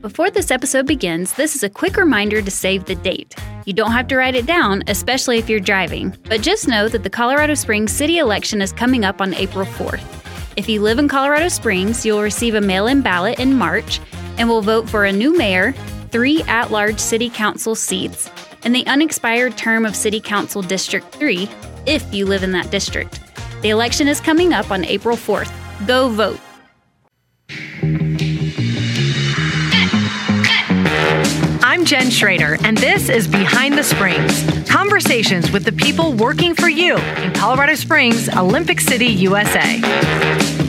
Before this episode begins, this is a quick reminder to save the date. You don't have to write it down, especially if you're driving, but just know that the Colorado Springs city election is coming up on April 4th. If you live in Colorado Springs, you'll receive a mail in ballot in March and will vote for a new mayor, three at large city council seats, and the unexpired term of City Council District 3 if you live in that district. The election is coming up on April 4th. Go vote. I'm Jen Schrader, and this is Behind the Springs conversations with the people working for you in Colorado Springs, Olympic City, USA.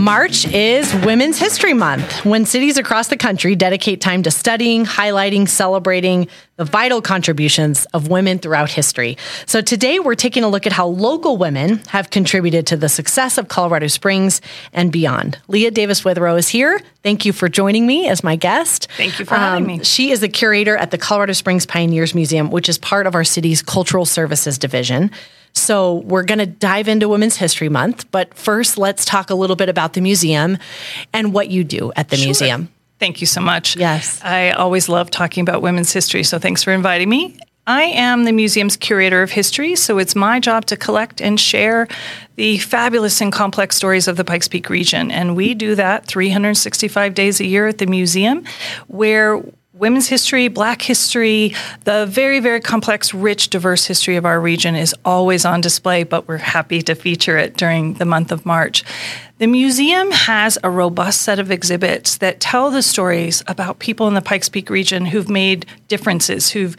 March is Women's History Month, when cities across the country dedicate time to studying, highlighting, celebrating the vital contributions of women throughout history. So today we're taking a look at how local women have contributed to the success of Colorado Springs and beyond. Leah Davis Witherow is here. Thank you for joining me as my guest. Thank you for having um, me. She is the curator at the Colorado Springs Pioneers Museum, which is part of our city's Cultural Services Division. So, we're going to dive into Women's History Month, but first, let's talk a little bit about the museum and what you do at the Sure. museum. Thank you so much. Yes. I always love talking about women's history, so thanks for inviting me. I am the museum's curator of history, so it's my job to collect and share the fabulous and complex stories of the Pikes Peak region. And we do that 365 days a year at the museum, where women's history, black history, the very, very complex, rich, diverse history of our region is always on display, but we're happy to feature it during the month of March. The museum has a robust set of exhibits that tell the stories about people in the Pikes Peak region who've made differences, who've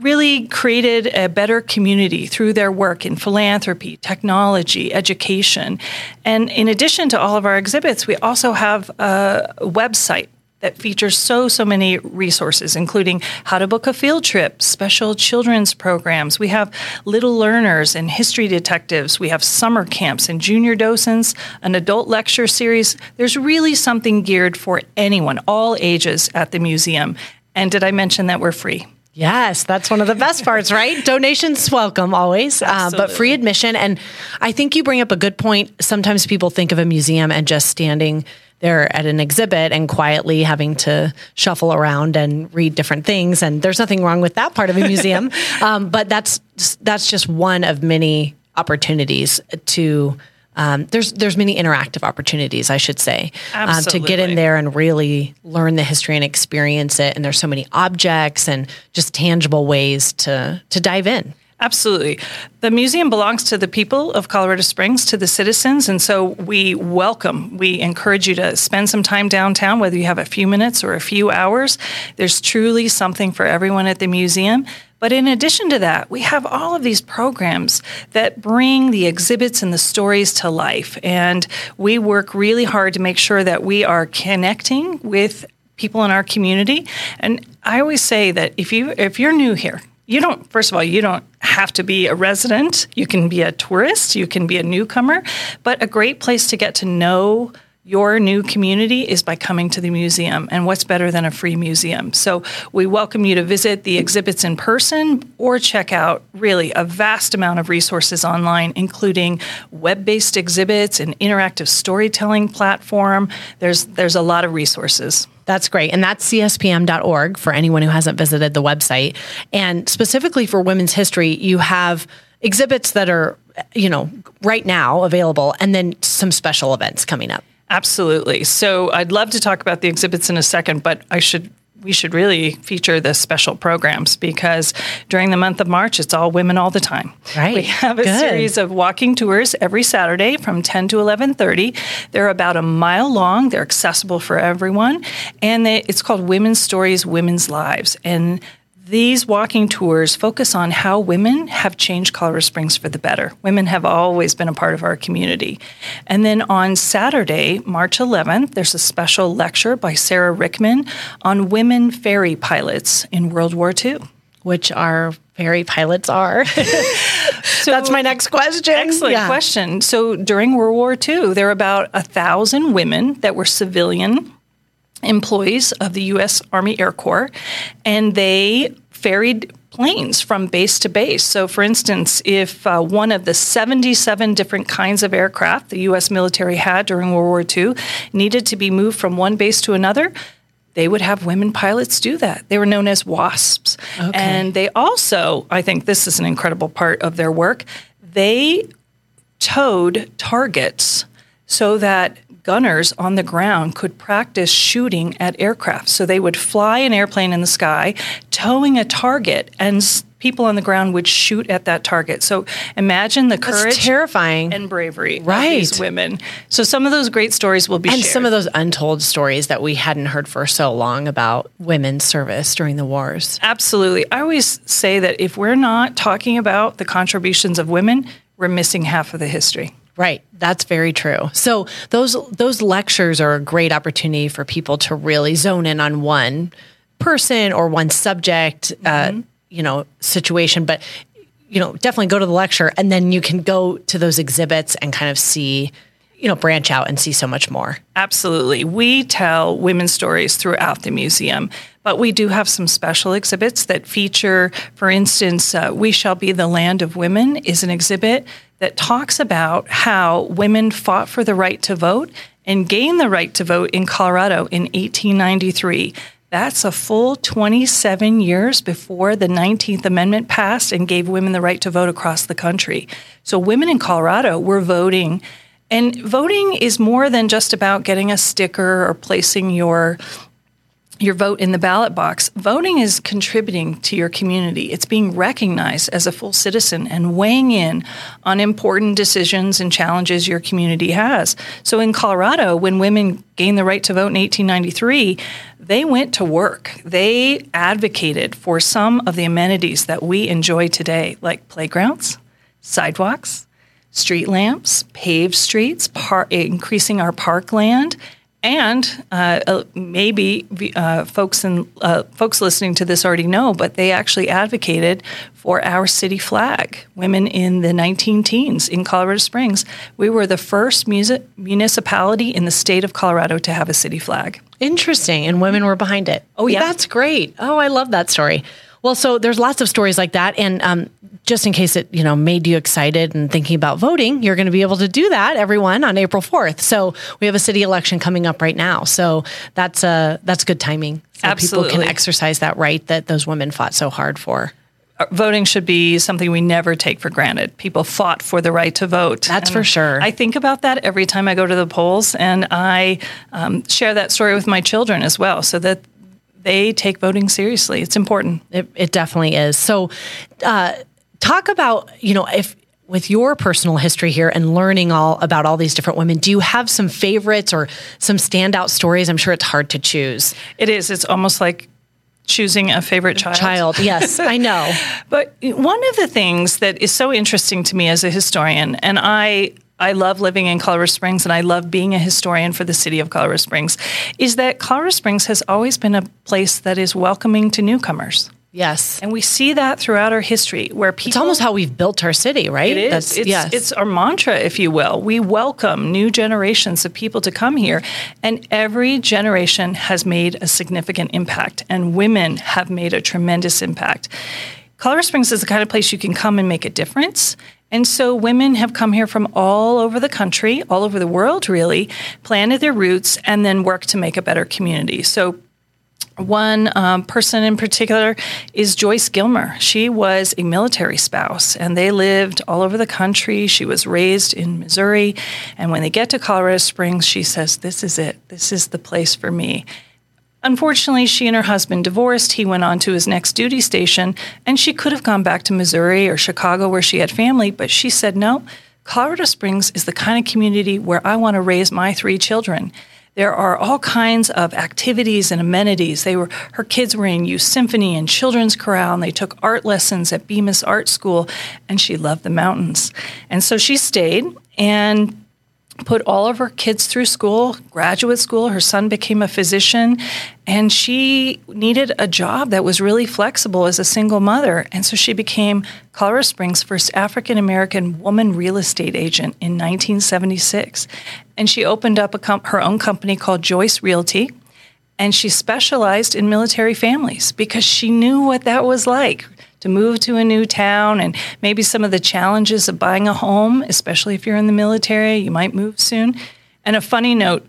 really created a better community through their work in philanthropy, technology, education. And in addition to all of our exhibits, we also have a website that features so so many resources including how to book a field trip special children's programs we have little learners and history detectives we have summer camps and junior docents an adult lecture series there's really something geared for anyone all ages at the museum and did i mention that we're free Yes, that's one of the best parts, right? Donations welcome always, uh, but free admission. And I think you bring up a good point. Sometimes people think of a museum and just standing there at an exhibit and quietly having to shuffle around and read different things. And there's nothing wrong with that part of a museum, um, but that's that's just one of many opportunities to. Um, there's there's many interactive opportunities, I should say, um, to get in there and really learn the history and experience it. And there's so many objects and just tangible ways to to dive in. Absolutely. The museum belongs to the people of Colorado Springs, to the citizens, and so we welcome, we encourage you to spend some time downtown, whether you have a few minutes or a few hours. There's truly something for everyone at the museum. But in addition to that, we have all of these programs that bring the exhibits and the stories to life. And we work really hard to make sure that we are connecting with people in our community. And I always say that if you if you're new here, you don't first of all you don't have to be a resident. You can be a tourist. You can be a newcomer. But a great place to get to know your new community is by coming to the museum and what's better than a free museum so we welcome you to visit the exhibits in person or check out really a vast amount of resources online including web-based exhibits an interactive storytelling platform there's there's a lot of resources That's great. And that's cspm.org for anyone who hasn't visited the website. And specifically for women's history, you have exhibits that are, you know, right now available and then some special events coming up. Absolutely. So I'd love to talk about the exhibits in a second, but I should we should really feature the special programs because during the month of March it's all women all the time. Right. We have a Good. series of walking tours every Saturday from 10 to 11:30. They're about a mile long. They're accessible for everyone and they, it's called Women's Stories, Women's Lives and these walking tours focus on how women have changed Colorado Springs for the better. Women have always been a part of our community. And then on Saturday, March 11th, there's a special lecture by Sarah Rickman on women ferry pilots in World War II. Which our ferry pilots are. So that's my next question. Excellent Yeah. question. So during World War II, there were about a thousand women that were civilian employees of the U.S. Army Air Corps, and they ferried planes from base to base. So, for instance, if uh, one of the 77 different kinds of aircraft the U.S. military had during World War II needed to be moved from one base to another, they would have women pilots do that. They were known as WASPs. Okay. And they also, I think this is an incredible part of their work, they towed targets so that gunners on the ground could practice shooting at aircraft. So they would fly an airplane in the sky, towing a target, and people on the ground would shoot at that target. So imagine the That's courage, terrifying, and bravery right. of these women. So some of those great stories will be and shared. some of those untold stories that we hadn't heard for so long about women's service during the wars. Absolutely. I always say that if we're not talking about the contributions of women, we're missing half of the history. Right. That's very true. So those those lectures are a great opportunity for people to really zone in on one person or one subject, uh, mm-hmm. uh, you know, situation. But you know, definitely go to the lecture, and then you can go to those exhibits and kind of see you know, branch out and see so much more. Absolutely. We tell women's stories throughout the museum, but we do have some special exhibits that feature, for instance, uh, We Shall Be the Land of Women is an exhibit that talks about how women fought for the right to vote and gained the right to vote in Colorado in 1893. That's a full 27 years before the 19th Amendment passed and gave women the right to vote across the country. So, women in Colorado were voting and voting is more than just about getting a sticker or placing your your vote in the ballot box. Voting is contributing to your community. It's being recognized as a full citizen and weighing in on important decisions and challenges your community has. So in Colorado, when women gained the right to vote in 1893, they went to work. They advocated for some of the amenities that we enjoy today, like playgrounds, sidewalks, street lamps, paved streets, par- increasing our parkland, and uh, uh, maybe uh, folks and uh, folks listening to this already know, but they actually advocated for our city flag. Women in the 19 teens in Colorado Springs, we were the first music- municipality in the state of Colorado to have a city flag. Interesting, and women were behind it. Oh yeah, that's great. Oh, I love that story. Well, so there's lots of stories like that, and um, just in case it you know made you excited and thinking about voting, you're going to be able to do that, everyone, on April 4th. So we have a city election coming up right now, so that's uh that's good timing. So Absolutely. people can exercise that right that those women fought so hard for uh, voting should be something we never take for granted. People fought for the right to vote. That's and for sure. I think about that every time I go to the polls, and I um, share that story with my children as well, so that they take voting seriously. It's important. It, it definitely is. So, uh, talk about you know if with your personal history here and learning all about all these different women, do you have some favorites or some standout stories? I'm sure it's hard to choose. It is. It's almost like choosing a favorite child. Child, yes, I know. But one of the things that is so interesting to me as a historian, and I I love living in Colorado Springs and I love being a historian for the city of Colorado Springs, is that Colorado Springs has always been a place that is welcoming to newcomers. Yes. And we see that throughout our history where people It's almost how we've built our city, right? It is. That's, it's, yes. it's our mantra, if you will. We welcome new generations of people to come here. And every generation has made a significant impact, and women have made a tremendous impact. Colorado Springs is the kind of place you can come and make a difference. And so women have come here from all over the country, all over the world, really, planted their roots, and then worked to make a better community. So one um, person in particular is Joyce Gilmer. She was a military spouse and they lived all over the country. She was raised in Missouri. And when they get to Colorado Springs, she says, This is it. This is the place for me. Unfortunately, she and her husband divorced. He went on to his next duty station, and she could have gone back to Missouri or Chicago where she had family, but she said, No, Colorado Springs is the kind of community where I want to raise my three children. There are all kinds of activities and amenities. They were her kids were in youth symphony and children's chorale, and they took art lessons at Bemis Art School, and she loved the mountains. And so she stayed and put all of her kids through school, graduate school. Her son became a physician, and she needed a job that was really flexible as a single mother. And so she became Colorado Springs' first African American woman real estate agent in 1976. And she opened up com- her own company called Joyce Realty. And she specialized in military families because she knew what that was like to move to a new town and maybe some of the challenges of buying a home, especially if you're in the military, you might move soon. And a funny note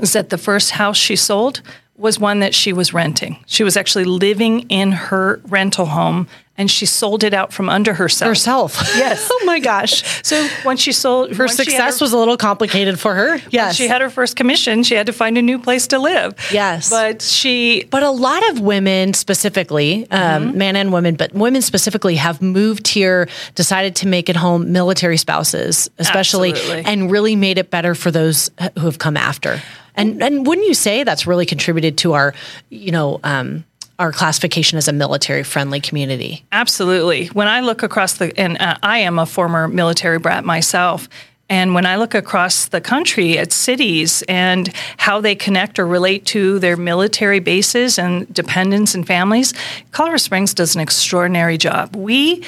is that the first house she sold was one that she was renting. She was actually living in her rental home and she sold it out from under herself. Herself. Yes. oh my gosh. So once she sold, her success her, was a little complicated for her. Yes. she had her first commission. She had to find a new place to live. Yes. But she. But a lot of women, specifically, um, mm-hmm. men and women, but women specifically, have moved here, decided to make it home. Military spouses, especially, Absolutely. and really made it better for those who have come after. And and wouldn't you say that's really contributed to our, you know. Um, our classification as a military friendly community. Absolutely. When I look across the, and uh, I am a former military brat myself. And when I look across the country at cities and how they connect or relate to their military bases and dependents and families, Colorado Springs does an extraordinary job. We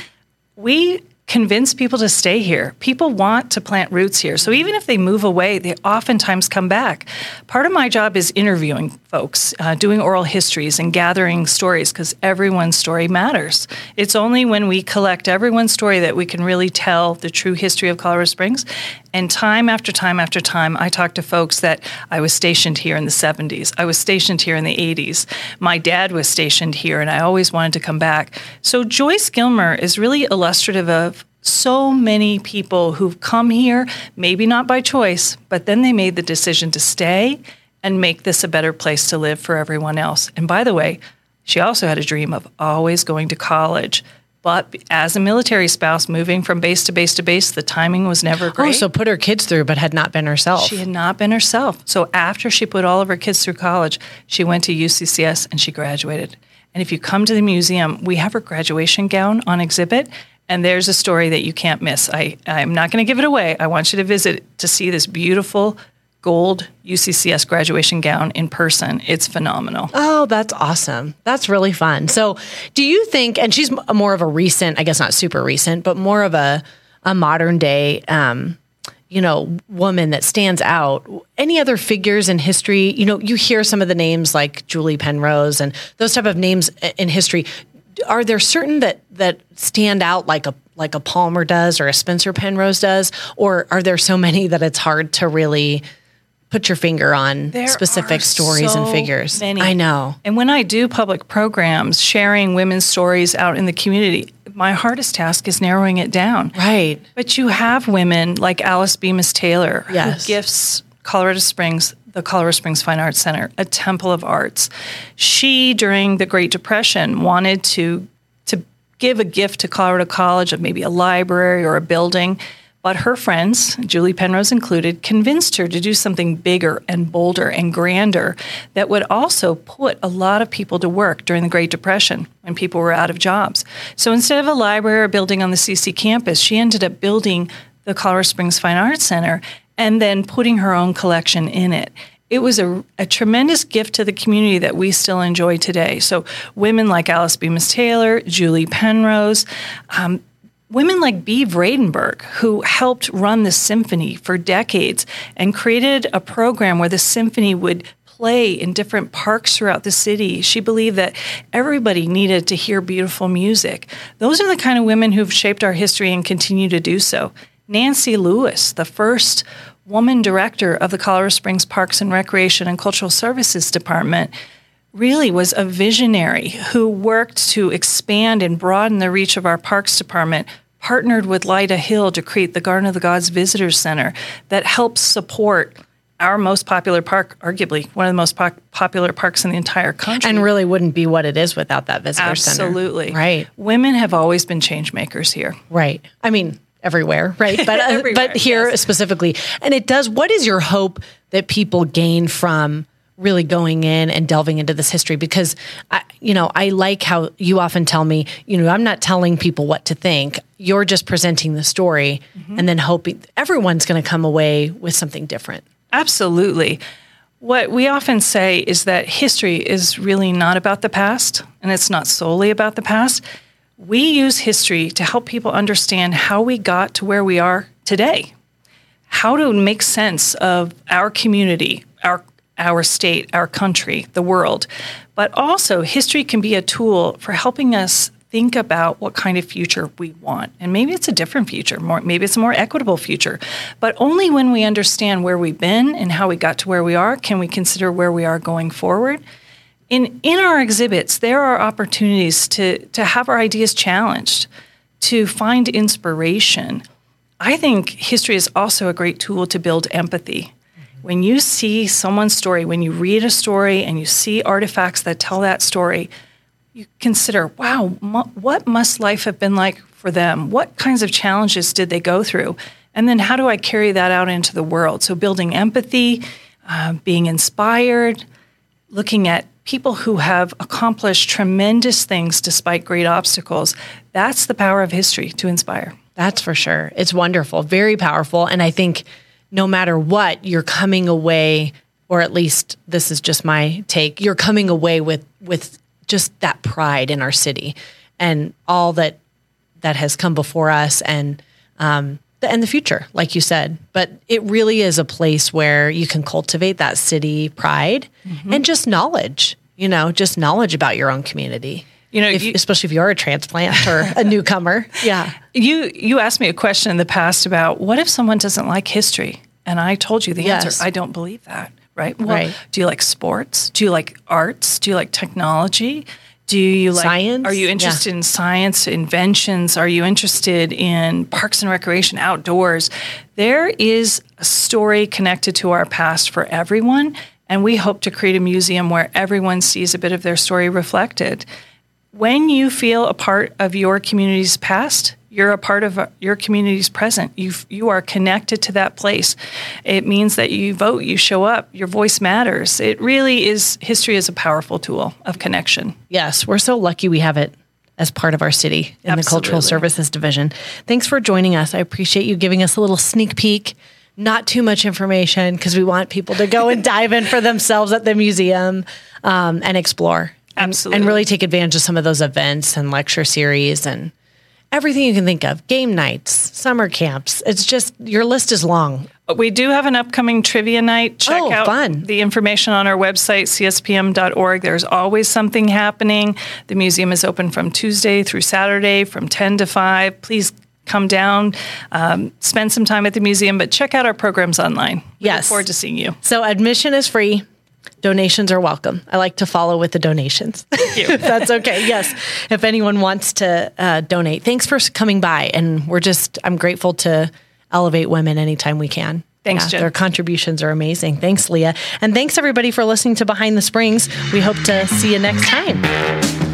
we convince people to stay here. People want to plant roots here. So even if they move away, they oftentimes come back. Part of my job is interviewing folks, uh, doing oral histories and gathering stories because everyone's story matters. It's only when we collect everyone's story that we can really tell the true history of Colorado Springs. And time after time after time, I talk to folks that I was stationed here in the 70s. I was stationed here in the 80s. My dad was stationed here, and I always wanted to come back. So Joyce Gilmer is really illustrative of so many people who've come here, maybe not by choice, but then they made the decision to stay and make this a better place to live for everyone else. And by the way, she also had a dream of always going to college. But as a military spouse moving from base to base to base, the timing was never oh, great. Oh, so put her kids through, but had not been herself. She had not been herself. So after she put all of her kids through college, she went to UCCS and she graduated. And if you come to the museum, we have her graduation gown on exhibit. And there's a story that you can't miss. I, I'm not going to give it away. I want you to visit to see this beautiful gold UCCS graduation gown in person. It's phenomenal. Oh, that's awesome. That's really fun. So, do you think, and she's more of a recent, I guess not super recent, but more of a, a modern day, um, you know, woman that stands out. Any other figures in history? You know, you hear some of the names like Julie Penrose and those type of names in history. Are there certain that that stand out like a like a Palmer does or a Spencer Penrose does, or are there so many that it's hard to really put your finger on there specific stories so and figures. Many. I know. And when I do public programs sharing women's stories out in the community, my hardest task is narrowing it down. Right. But you have women like Alice Bemis Taylor yes. who gifts Colorado Springs the Colorado Springs Fine Arts Center, a temple of arts. She during the Great Depression wanted to to give a gift to Colorado College of maybe a library or a building but her friends, Julie Penrose included, convinced her to do something bigger and bolder and grander that would also put a lot of people to work during the Great Depression when people were out of jobs. So instead of a library or building on the CC campus, she ended up building the Colorado Springs Fine Arts Center and then putting her own collection in it it was a, a, tremendous gift to the community that we still enjoy today. So, women like Alice Bemis Taylor, Julie Penrose, um, Women like Bea Vradenburg, who helped run the symphony for decades and created a program where the symphony would play in different parks throughout the city. She believed that everybody needed to hear beautiful music. Those are the kind of women who've shaped our history and continue to do so. Nancy Lewis, the first woman director of the Colorado Springs Parks and Recreation and Cultural Services Department, really was a visionary who worked to expand and broaden the reach of our parks department partnered with Lyda Hill to create the Garden of the Gods Visitor Center that helps support our most popular park, arguably one of the most po- popular parks in the entire country. And really wouldn't be what it is without that visitor Absolutely. center. Absolutely. Right. Women have always been change makers here. Right. I mean, everywhere, right? But uh, everywhere, but here yes. specifically. And it does what is your hope that people gain from really going in and delving into this history because I, you know I like how you often tell me you know I'm not telling people what to think you're just presenting the story mm-hmm. and then hoping everyone's going to come away with something different absolutely what we often say is that history is really not about the past and it's not solely about the past we use history to help people understand how we got to where we are today how to make sense of our community our our state, our country, the world. But also, history can be a tool for helping us think about what kind of future we want. And maybe it's a different future, more maybe it's a more equitable future. But only when we understand where we've been and how we got to where we are can we consider where we are going forward. In in our exhibits, there are opportunities to to have our ideas challenged, to find inspiration. I think history is also a great tool to build empathy when you see someone's story, when you read a story and you see artifacts that tell that story, you consider, wow, what must life have been like for them? What kinds of challenges did they go through? And then how do I carry that out into the world? So, building empathy, uh, being inspired, looking at people who have accomplished tremendous things despite great obstacles. That's the power of history to inspire. That's for sure. It's wonderful, very powerful. And I think no matter what, you're coming away, or at least this is just my take, you're coming away with with just that pride in our city and all that that has come before us and um, and the future, like you said. But it really is a place where you can cultivate that city pride mm-hmm. and just knowledge. You know, just knowledge about your own community. You know, if, you, especially if you're a transplant or a newcomer. Yeah. You you asked me a question in the past about what if someone doesn't like history? And I told you the yes. answer. I don't believe that. Right. Well, right. do you like sports? Do you like arts? Do you like technology? Do you like science? Are you interested yeah. in science, inventions? Are you interested in parks and recreation, outdoors? There is a story connected to our past for everyone, and we hope to create a museum where everyone sees a bit of their story reflected. When you feel a part of your community's past, you're a part of your community's present. You you are connected to that place. It means that you vote, you show up, your voice matters. It really is history is a powerful tool of connection. Yes, we're so lucky we have it as part of our city in Absolutely. the Cultural Services Division. Thanks for joining us. I appreciate you giving us a little sneak peek. Not too much information because we want people to go and dive in for themselves at the museum um, and explore. Absolutely. And, and really take advantage of some of those events and lecture series and everything you can think of game nights, summer camps. It's just your list is long. We do have an upcoming trivia night. Check oh, out fun. the information on our website, cspm.org. There's always something happening. The museum is open from Tuesday through Saturday from 10 to 5. Please come down, um, spend some time at the museum, but check out our programs online. We yes. look forward to seeing you. So, admission is free. Donations are welcome. I like to follow with the donations. Thank you. That's okay. Yes. If anyone wants to uh, donate, thanks for coming by. And we're just, I'm grateful to elevate women anytime we can. Thanks, yeah, Jen. Their contributions are amazing. Thanks, Leah. And thanks, everybody, for listening to Behind the Springs. We hope to see you next time.